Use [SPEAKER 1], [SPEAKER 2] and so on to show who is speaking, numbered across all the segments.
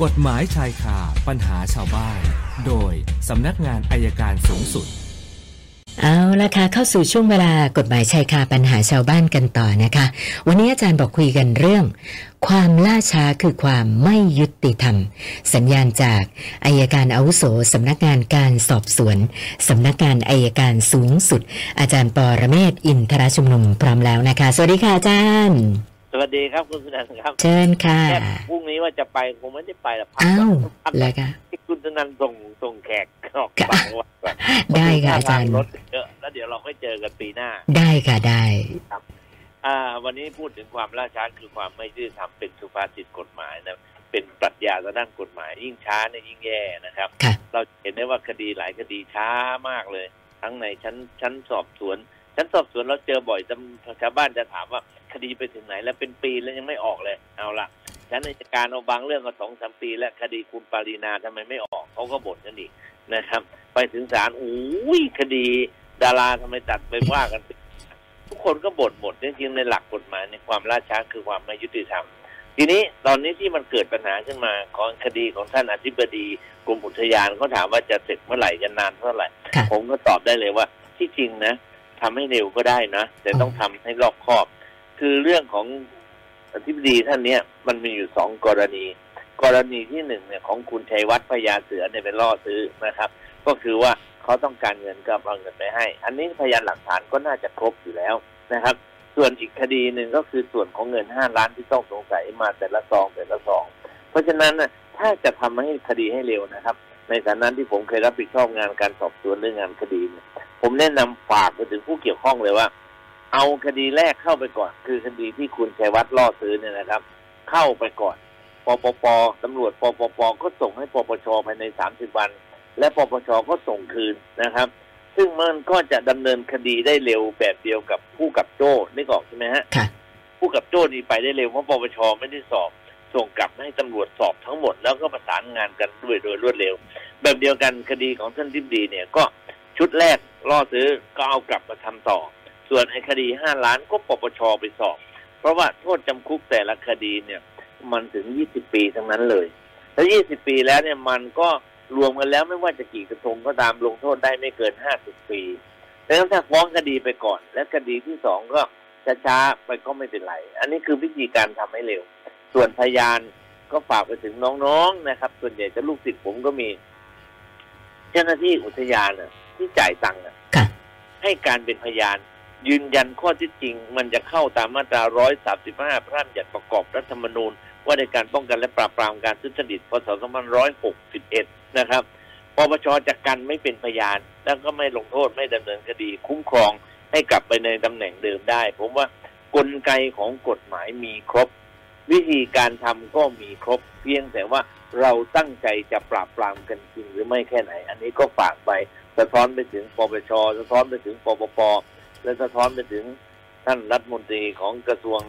[SPEAKER 1] กฎหมายชายคาปัญหาชาวบ้าน โดยสำนักงานอายการสูงสุด
[SPEAKER 2] เอาละค่ะเข้าสู่ช่วงเวลากฎหมายชายคาปัญหาชาวบ้านกันต่อนะคะ วันนี้อาจารย์บอกคุยกันเรื่อง ความล่าช้าคือความไม่ยุติธรรม สัญญาณจากอายการอาวุโสสำนักงานการสอบสวนสำนักงานอายการสูงสุด อาจารย์ปอระเมศอินทรชุมนุมพร้อมแล้วนะคะ สวัสดีค่ะอาจารย์
[SPEAKER 3] สวัสดีครับคุณสุนันท์ครับ
[SPEAKER 2] เชิญค่ะ
[SPEAKER 3] แค่พรุ่งนี้ว่าจะไปคงไม่ได้ไปหรอกพัก
[SPEAKER 2] อ้าว
[SPEAKER 3] พัก
[SPEAKER 2] แล้วค่ะ
[SPEAKER 3] ที่คุณสุนันท์ส่งส่งแขกออก
[SPEAKER 2] ค่ะ
[SPEAKER 3] ไปว่าก่อน
[SPEAKER 2] ได้ค่ะอาจารย์
[SPEAKER 3] รถเยอะแล้วเดี๋ยวเราค่อยเจอกันปีหน้า
[SPEAKER 2] ได้ค่ะได้
[SPEAKER 3] อ่า วันนี้พูดถึงความล่าช้าคือความไม่ยุติธรรมเป็นสุภาษิตกฎหมายนะเป็นปรัชญาทางด้านกฎหมาย ยิ่งช้าเนี่ยยิ่งแย่นะครับ
[SPEAKER 2] ค่ะ
[SPEAKER 3] เราเห็นได้ว่าคดีหลายคดีช้ามากเลย ทั้งในชั้นชั้นสอบสวน ชั้นสอบสวนเราเจอบ่อยจำชาวบ้านจะถามว่า คดีไปถึงไหน แล้วเป็นปีแล้วยังไม่ออกเลย เอาละชั้นในการเอาบางเรื่องก็สองสามปี แล้วคดีคุณปารีนาทำไมไม่ออกเขาก็บ่นกันอีกนะครับ ไปถึงศาลอุ้ยคดีดาราทำไมตัดไปว่ากัน ทุกคนก็บ่นหมดจริงๆในหลักกฎหมายในความล่าช้าคือความไม่ยุติธรรมทีนี้ตอนนี้ที่มันเกิดปัญหาขึ้นมาของคดีของท่านอธิบดีกรมอุทยานเขาถามว่าจะเสร็จเมื่อไหร่จะนานเท่าไหร่
[SPEAKER 2] ค่ะ
[SPEAKER 3] ผมก็ตอบได้เลยว่า ที่จริงนะทำให้เร็วก็ได้นะ แต่ต้องทำให้รอบคอบ คือเรื่องของอธิบดีท่านเนี้ยมันมีอยู่สองกรณี กรณีที่หนึ่งเนี่ยของคุณชัยวัฒน์พญาเสือเนี่ยไปล่อซื้อนะครับ ก็คือว่าเขาต้องการเงินก็เอาเงินไปให้ อันนี้พยานหลักฐานก็น่าจะครบอยู่แล้วนะครับ ส่วนอีกคดีหนึ่งก็คือส่วนของเงินห้าล้านที่ต้องสงสัยมาแต่ละซองแต่ละซอง เพราะฉะนั้นนะถ้าจะทำให้คดีให้เร็วนะครับ ในฐานะที่ผมเคยรับผิดชอบงานการสอบสวนเรื่องงานคดี ผมแนะนำฝากไปถึงผู้เกี่ยวข้องเลยว่า เอาคดีแรกเข้าไปก่อน คือคดีที่คุณชัยวัฒน์ล่อซื้อเนี่ยนะครับ เข้าไปก่อนปปปตำรวจปปปก็ส่งให้ปปชภายในสามสิบวัน และปปชก็ส่งคืนนะครับ ซึ่งมันก็จะดำเนินคดีได้เร็วแบบเดียวกับผู้กับโจ้นึกออกใช่ไหมฮะ
[SPEAKER 2] ค่ะ
[SPEAKER 3] ผู้กับโจ้นี่ไปได้เร็วเพราะปปชไม่ได้สอบ ส่งกลับให้ตำรวจสอบทั้งหมด แล้วก็ประสานงานกันด้วยโดยรวดเร็ว แบบเดียวกันคดีของท่านทิบดีเนี่ยก็ชุดแรกล่อซื้อก็เอากลับมาทำต่อ ส่วนไอ้คดีห้าล้านก็ปปชไปสอบ เพราะว่าโทษจำคุกแต่ละคดีเนี่ย มันถึงยี่สิบปีทั้งนั้นเลย แล้วยี่สิบปีแล้วเนี่ยมันก็รวมกันแล้วไม่ว่าจะกี่กระทงก็ตามลงโทษได้ไม่เกินห้าสิบปีดังนั้นถ้าฟ้องคดีไปก่อน และคดีที่สองก็ช้าๆไปก็ไม่เป็นไร อันนี้คือวิธีการทำให้เร็ว ส่วนพยานก็ฝากไปถึงน้องๆนะครับ ส่วนใหญ่จะลูกศิษย์ผมก็มี เจ้าหน้าที่อุทยานน่ะที่จ่ายตังค์น่ะ
[SPEAKER 2] ค่ะ
[SPEAKER 3] ให้การเป็นพยาน ยืนยันข้อที่จริง มันจะเข้าตามมาตรา 135 พระราชบัญญัติประกอบรัฐธรรมนูญ ว่าในการป้องกันและปราบปรามการทุจริต พศ 2561 นะครับปปชจะกันไม่เป็นพยาน แล้วก็ไม่ลงโทษไม่ดำเนินคดี คุ้มครองให้กลับไปในตำแหน่งเดิมได้ ผมว่ากลไกของกฎหมายมีครบ วิธีการทำก็มีครบ เพียงแต่ว่าเราตั้งใจจะปราบปรามกันจริงหรือไม่แค่ไหน อันนี้ก็ฝากไปสะท้อนไปถึงปปชสะท้อนไปถึงปปป และสะท้อนไปถึงท่านรัฐมนตรีของกระทรวง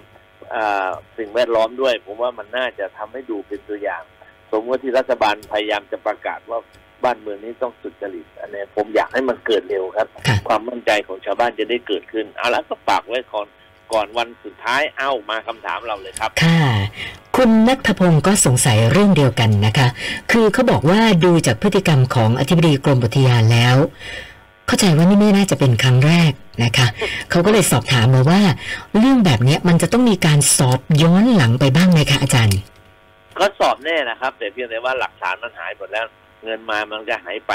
[SPEAKER 3] อ่าสิ่งแวดล้อมด้วย ผมว่ามันน่าจะทำให้ดูเป็นตัวอย่าง สมมติที่รัฐบาลพยายามจะประกาศว่าบ้านเมืองนี้ต้องสุจริตอันนี้ผมอยากให้มันเกิดเร็วครับ
[SPEAKER 2] ค่ะ
[SPEAKER 3] ความมั่นใจของชาวบ้านจะได้เกิดขึ้น เอาละก็ฝากไว้ก่อนก่อนวันสุดท้ายเอ้ามาคำถามเราเลยครับ
[SPEAKER 2] ค่ะ คุณนัทพงศ์ก็สงสัยเรื่องเดียวกันนะคะ คือเขาบอกว่าดูจากพฤติกรรมของอธิบดีกรมอุทยานแล้ว เข้าใจว่านี่ไม่น่าจะเป็นครั้งแรกนะคะเขาก็เลยสอบถามมาว่า เรื่องแบบเนี้ยมันจะต้องมีการสอบย้อนหลังไปบ้างไหมคะอาจารย์
[SPEAKER 3] ก็สอบแน่นะครับ แต่เพียงแต่ว่าหลักฐานมันหายหมดแล้ว เงินมามันจะหายไป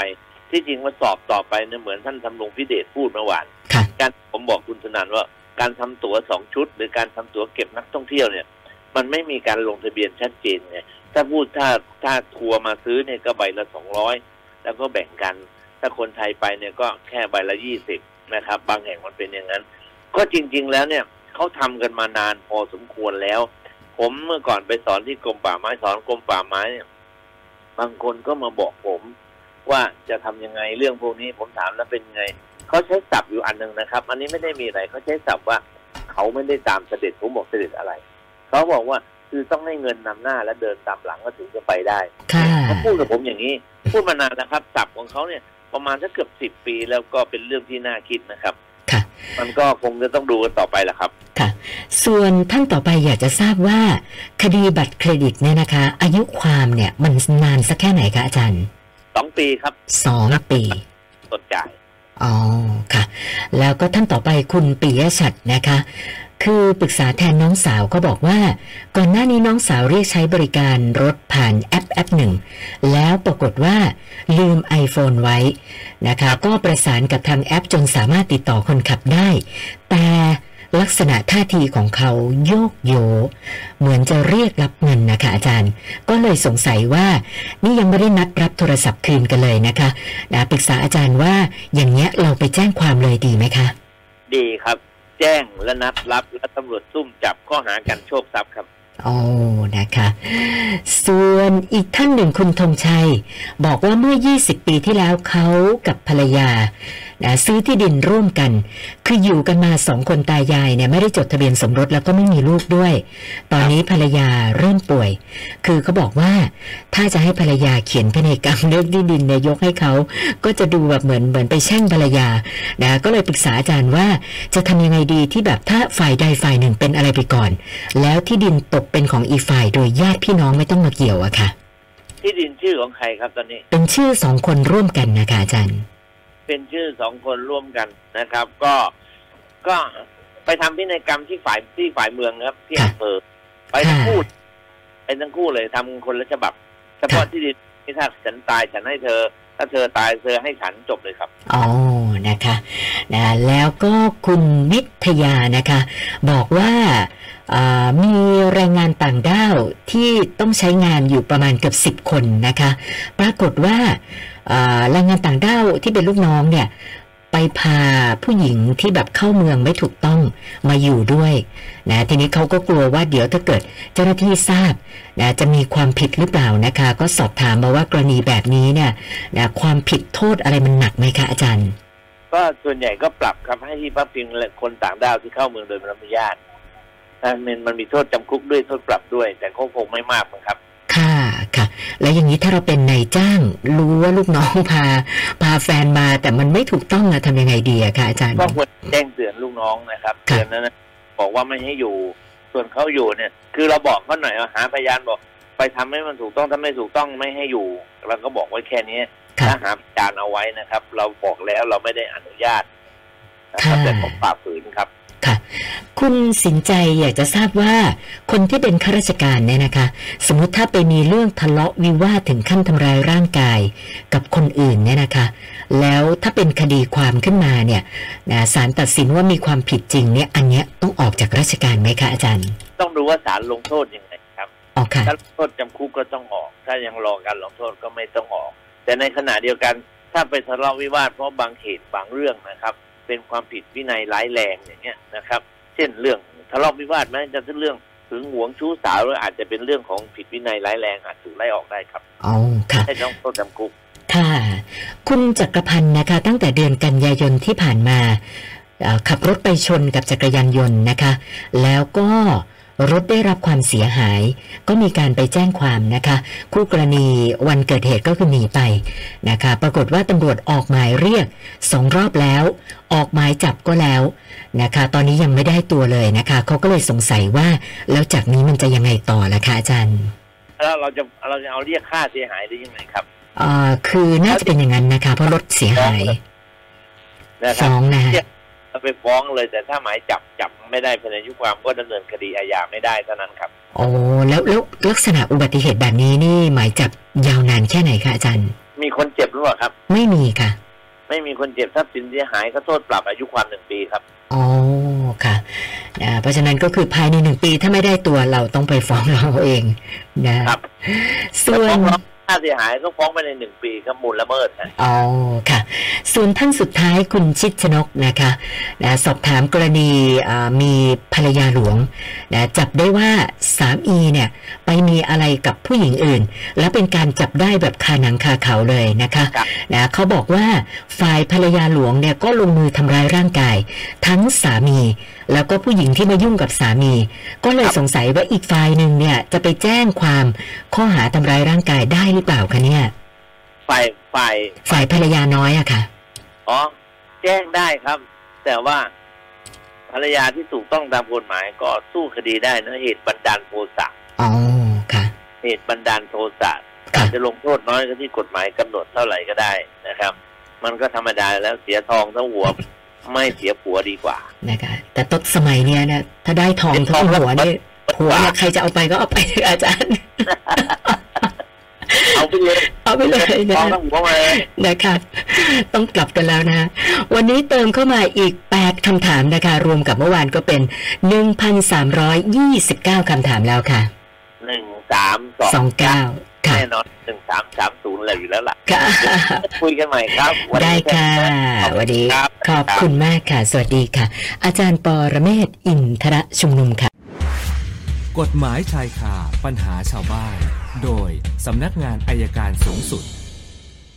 [SPEAKER 3] ที่จริงว่าสอบต่อไปเนี่ยเหมือนท่านทำรงพิเดชพูดเมื่อวาน
[SPEAKER 2] ค่ะ
[SPEAKER 3] การผมบอกคุณสนันว่าการทำตั๋วสองชุด หรือการทำตั๋วเก็บนักท่องเที่ยวเนี่ย มันไม่มีการลงทะเบียนชัดเจนไงถ้าพูดถ้าถ้าทัวร์มาซื้อเนี่ยก็ใบละสองร้อยแล้วก็แบ่งกัน ถ้าคนไทยไปเนี่ยก็แค่ใบละยี่สิบนะครับ บางแห่งมันเป็นอย่างนั้น ก็จริง ๆ แล้วเนี่ยเขาทำกันมานานพอสมควรแล้ว ผมเมื่อก่อนไปสอนที่กรมป่าไม้สอนกรมป่าไม้เนี่ย บางคนก็มาบอกผม ว่าจะทำยังไงเรื่องพวกนี้ผมถามแล้วเป็นไงเขาใช้ศัพท์อยู่อันหนึ่งนะครับ อันนี้ไม่ได้มีอะไรเขาใช้ศัพท์ว่าเขาไม่ได้ตามเสด็จผมบอกเสด็จอะไรเขาบอกว่าคือต้องให้เงินนำหน้าและเดินตามหลังก็ถึงจะไปได้
[SPEAKER 2] ค่ะ
[SPEAKER 3] เขาพูดกับผมอย่างนี้ พูดมานานนะครับศัพท์ของเขาเนี่ย ประมาณสักเกือบสิบปีแล้วก็เป็นเรื่องที่น่าคิดนะครับ
[SPEAKER 2] ค่ะ
[SPEAKER 3] มันก็คงจะต้องดูกันต่อไปแหละครับ
[SPEAKER 2] ค่ะ ส่วนท่านต่อไปอยากจะทราบว่า คดีบัตรเครดิตเนี่ยนะคะ อายุความเนี่ยมันนานสักแค่ไหนคะอาจารย์
[SPEAKER 3] สองปีครับ
[SPEAKER 2] สองปี
[SPEAKER 3] สนจ่าย
[SPEAKER 2] อ๋อค่ะ แล้วก็ท่านต่อไปคุณปิยชัดนะคะ คือปรึกษาแทนน้องสาวก็บอกว่า ก่อนหน้านี้น้องสาวเรียกใช้บริการรถผ่านแอปแอปหนึ่ง แล้วปรากฏว่าลืม iPhone ไว้นะคะ ก็ประสานกับทางแอปจนสามารถติดต่อคนขับได้ แต่ลักษณะท่าทีของเขาโยกโย เหมือนจะเรียกรับเงินนะคะอาจารย์ ก็เลยสงสัยว่า นี่ยังไม่ได้นัดรับโทรศัพท์คืนกันเลยนะคะนะปรึกษาอาจารย์ว่าอย่างเงี้ยเราไปแจ้งความเลยดีไหมคะ
[SPEAKER 3] ดีครับ แจ้งและนัดรับและตำรวจซุ่มจับข้อหากันโชคทรัพย์ครับ
[SPEAKER 2] โอ้นะคะ ส่วนอีกท่านหนึ่งคุณธงชัย บอกว่าเมื่อ 20 ปีที่แล้วเขากับภรรยา นะซื้อที่ดินร่วมกัน คืออยู่กันมาสองคนตายายเนี่ยไม่ได้จดทะเบียนสมรสแล้วก็ไม่มีลูกด้วย ตอนนี้ภรรยาเริ่มป่วย คือเขาบอกว่าถ้าจะให้ภรรยาเขียนพินัยกรรมเรื่องที่ดินเนี่ยยกให้เขาก็จะดูแบบเหมือนเหมือนไปแช่งภรรยานะก็เลยปรึกษาอาจารย์ว่าจะทำยังไงดีที่แบบถ้าฝ่ายใดฝ่ายหนึ่งเป็นอะไรไปก่อน แล้วที่ดินตกเป็นของอีกฝ่ายโดยญาติพี่น้องไม่ต้องมาเกี่ยวอะค่ะ
[SPEAKER 3] ที่ดินชื่อของใครครับตอนนี้
[SPEAKER 2] เป็นชื่อสองคนร่วมกันนะคะอาจารย์
[SPEAKER 3] เป็นชื่อสองคนร่วมกันนะครับ ก็ก็ไปทำพินัยกรรมที่ฝ่ายที่ฝ่ายเมืองครับ ที่อำเภอไปทั้ง
[SPEAKER 2] คู่
[SPEAKER 3] ไปทั้งคู่เลยทำคนละฉบับ เฉพาะ
[SPEAKER 2] ค่ะ
[SPEAKER 3] ที่ดินที่ถ้าฉันตายฉันให้เธอ ถ้าเธอตายเธอให้ฉันจบเลยครับ
[SPEAKER 2] อ๋อนะคะนะแล้วก็คุณวิทยานะคะ บอกว่ามีแรงงานต่างด้าวที่ต้องใช้งานอยู่ประมาณเกือบสิบคนนะคะ ปรากฏว่าแรงงานต่างด้าวที่เป็นลูกน้องเนี่ย ไปพาผู้หญิงที่แบบเข้าเมืองไม่ถูกต้องมาอยู่ด้วยนะทีนี้เขาก็กลัวว่าเดี๋ยวถ้าเกิดเจ้าหน้าที่ทราบนะจะมีความผิดหรือเปล่านะคะ ก็สอบถามมาว่ากรณีแบบนี้เนี่ยนะความผิดโทษอะไรมันหนักไหมคะอาจารย์
[SPEAKER 3] ก็ส่วนใหญ่ก็ปรับครับให้ที่พักพิงคนต่างด้าวที่เข้าเมืองโดยไม่รับอนุญาตมันมันมีโทษจำคุกด้วยโทษปรับด้วย แต่ก็คงไม่มากมั้งครับ
[SPEAKER 2] แล้วอย่างนี้ถ้าเราเป็นนายจ้าง รู้ว่าลูกน้องพา พาแฟนมาแต่มันไม่ถูกต้องอะทำยังไงดีอะคะอาจารย์
[SPEAKER 3] ก็ควรแจ้งเตือนลูกน้องนะครับ
[SPEAKER 2] ครับ
[SPEAKER 3] เตือนนั้นนะบอกว่าไม่ให้อยู่ ส่วนเขาอยู่เนี่ย คือเราบอกเขาหน่อยว่าหาพยานบอก ไปทำให้มันถูกต้องถ้าไม่ถูกต้องไม่ให้อยู่เราก็บอกไว้แค่นี้
[SPEAKER 2] ค่ะ
[SPEAKER 3] ถ้าหาพยานเอาไว้นะครับ เราบอกแล้วเราไม่ได้อนุญาตนะครับ
[SPEAKER 2] ค่ะ
[SPEAKER 3] แต่ผมฝ่าฝืนครับ
[SPEAKER 2] ค่ะคุณสินใจอยากจะทราบว่า คนที่เป็นข้าราชการเนี่ยนะคะ สมมุติถ้าไปมีเรื่องทะเลาะวิวาทถึงขั้นทำร้ายร่างกาย กับคนอื่นเนี่ยนะคะ แล้วถ้าเป็นคดีความขึ้นมาเนี่ยนะศาลตัดสินว่ามีความผิดจริงเนี่ย อันเนี้ยต้องออกจากราชการไหมคะอาจารย์
[SPEAKER 3] ต้องดูว่าศาลลงโทษยังไงครับ
[SPEAKER 2] ออกค่ะ
[SPEAKER 3] ถ้าลงโทษจำคุกก็ต้องออก ถ้ายังรอการลงโทษก็ไม่ต้องออก แต่ในขณะเดียวกันถ้าไปทะเลาะวิวาทเพราะบางเหตุบางเรื่องนะครับ เป็นความผิดวินัยร้ายแรงอย่างเงี้ยนะครับ เช่นเรื่องทะเลาะวิวาทแม้จะเป็นเรื่องถึงหวงชู้สาวหรืออาจจะเป็นเรื่องของผิดวินัยร้ายแรงอาจถูกไล่ออกได้ครับ
[SPEAKER 2] อ๋อค่ะ
[SPEAKER 3] ไม่ต้องโทษจำคุก
[SPEAKER 2] ค่ะ คุณจักรพันธ์นะคะ ตั้งแต่เดือนกันยายนที่ผ่านมาเอ่อขับรถไปชนกับจักรยานยนต์นะคะ แล้วก็ รถได้รับความเสียหาย ก็มีการไปแจ้งความนะคะ คู่กรณีวันเกิดเหตุก็คือหนีไปนะคะ ปรากฏว่าตำรวจออกหมายเรียกสองรอบแล้ว ออกหมายจับก็แล้วนะคะ ตอนนี้ยังไม่ได้ตัวเลยนะคะเขาก็เลยสงสัยว่าแล้วจากนี้มันจะยังไงต่อล่ะคะอาจารย์
[SPEAKER 3] แล้วเราจะเราจะเอาเรียกค่าเสียหายได้ยังไงครับ
[SPEAKER 2] เอ่อคือน่าจะเป็นอย่างนั้นนะคะ เพราะรถเสียหาย
[SPEAKER 3] นะครั
[SPEAKER 2] ฟ้
[SPEAKER 3] บ
[SPEAKER 2] องนะฮะ
[SPEAKER 3] เรา ไปฟ้องเลยแต่ถ้าหมายจับจับไม่ได้ภายในอายุความก็ดำเนินคดีอาญาไม่ได้เท่านั้นครับ
[SPEAKER 2] โอ้แล้วแล้วลักษณะอุบัติเหตุแบบนี้นี่หมายจับยาวนานแค่ไหนคะอาจารย์
[SPEAKER 3] มีคนเจ็บหรือเปล่าครับ
[SPEAKER 2] ไม่มีค่ะ
[SPEAKER 3] ไม่มีคนเจ็บทรัพย์สินเสียหายก็โทษปรับอายุความหนึ่งปีครับ
[SPEAKER 2] อ๋อค่ะนะเพราะฉะนั้นก็คือภายในหนึ่งปีถ้าไม่ได้ตัวเราต้องไปฟ้องเราเองนะครับส่ว
[SPEAKER 3] ฟ้
[SPEAKER 2] น
[SPEAKER 3] องร้อง ค่าเสียหายต้องฟ้องไปในหนึ่งปีครับมูลละเมิดนะ
[SPEAKER 2] อ๋อค่ะ ส่วนท่านสุดท้ายคุณชิดชนกนะคะนะสอบถามกรณีมีภรรยาหลวงนะจับได้ว่า สามีเนี่ยไปมีอะไรกับผู้หญิงอื่น แล้วเป็นการจับได้แบบคาหนังคาเขาเลยนะคะ
[SPEAKER 3] ครับ
[SPEAKER 2] นะเขาบอกว่าฝ่ายภรรยาหลวงเนี่ยก็ลงมือทำร้ายร่างกาย ทั้งสามี แล้วก็ผู้หญิงที่มายุ่งกับสามี ก็เลยสงสัยว่าอีกฝ่ายหนึ่งเนี่ยจะไปแจ้งความข้อหาทำร้ายร่างกายได้หรือเปล่าคะเนี่ย
[SPEAKER 3] ฝ่ายฝ่าย
[SPEAKER 2] ฝ่ายภรรยาน้อยอะค่ะ
[SPEAKER 3] อ๋อแจ้งได้ครับ แต่ว่า ภรรยาที่ถูกต้องตามกฎหมายก็สู้คดีได้นะเหตุบันดาลโทสะ
[SPEAKER 2] อ๋อค่ะ
[SPEAKER 3] เหตุบันดาลโทสะ
[SPEAKER 2] ค่ะ
[SPEAKER 3] อาจจะลงโทษน้อยก็ที่กฎหมายกำหนดเท่าไหร่ก็ได้นะครับ มันก็ธรรมดาแล้วเสียทองทั้งหัวไม่เสียผัวดีกว่า
[SPEAKER 2] นะคะแต่ต้นสมัยเนี้ยนะถ้าได้ทองทั้งหัวนี่หัวเนี่ยใครจะเอาไปก็เอาไปเถอะอาจารย์
[SPEAKER 3] เอาไปเลย
[SPEAKER 2] เอาไปเลย
[SPEAKER 3] ท
[SPEAKER 2] นะ
[SPEAKER 3] องทั้งหัวมาเลย
[SPEAKER 2] นะคะต้องกลับกันแล้วนะ วันนี้เติมเข้ามาอีก 8คำถามนะคะ รวมกับเมื่อวานก็เป็น 1,329คำถามแล้วค่ะ
[SPEAKER 3] หนึ่งสามสอง
[SPEAKER 2] 29ค่ะ
[SPEAKER 3] แน่นอนหนึ่งสามสามศูนย์อะไรอยู่แล้วล่ะ
[SPEAKER 2] ค่ะ
[SPEAKER 3] คุยกันใหม่ครับวัน
[SPEAKER 2] ได้
[SPEAKER 3] นี้
[SPEAKER 2] ค่ะ
[SPEAKER 3] ขอบ
[SPEAKER 2] สวัสดี
[SPEAKER 3] ครับ
[SPEAKER 2] ขอบคุณมากค่ะ สวัสดีค่ะ อาจารย์ปอระเมศวร์อินทรชุมนุมค่ะ
[SPEAKER 1] กฎหมายชายคาปัญหาชาวบ้าน โดยสำนักงานอายการสูงสุด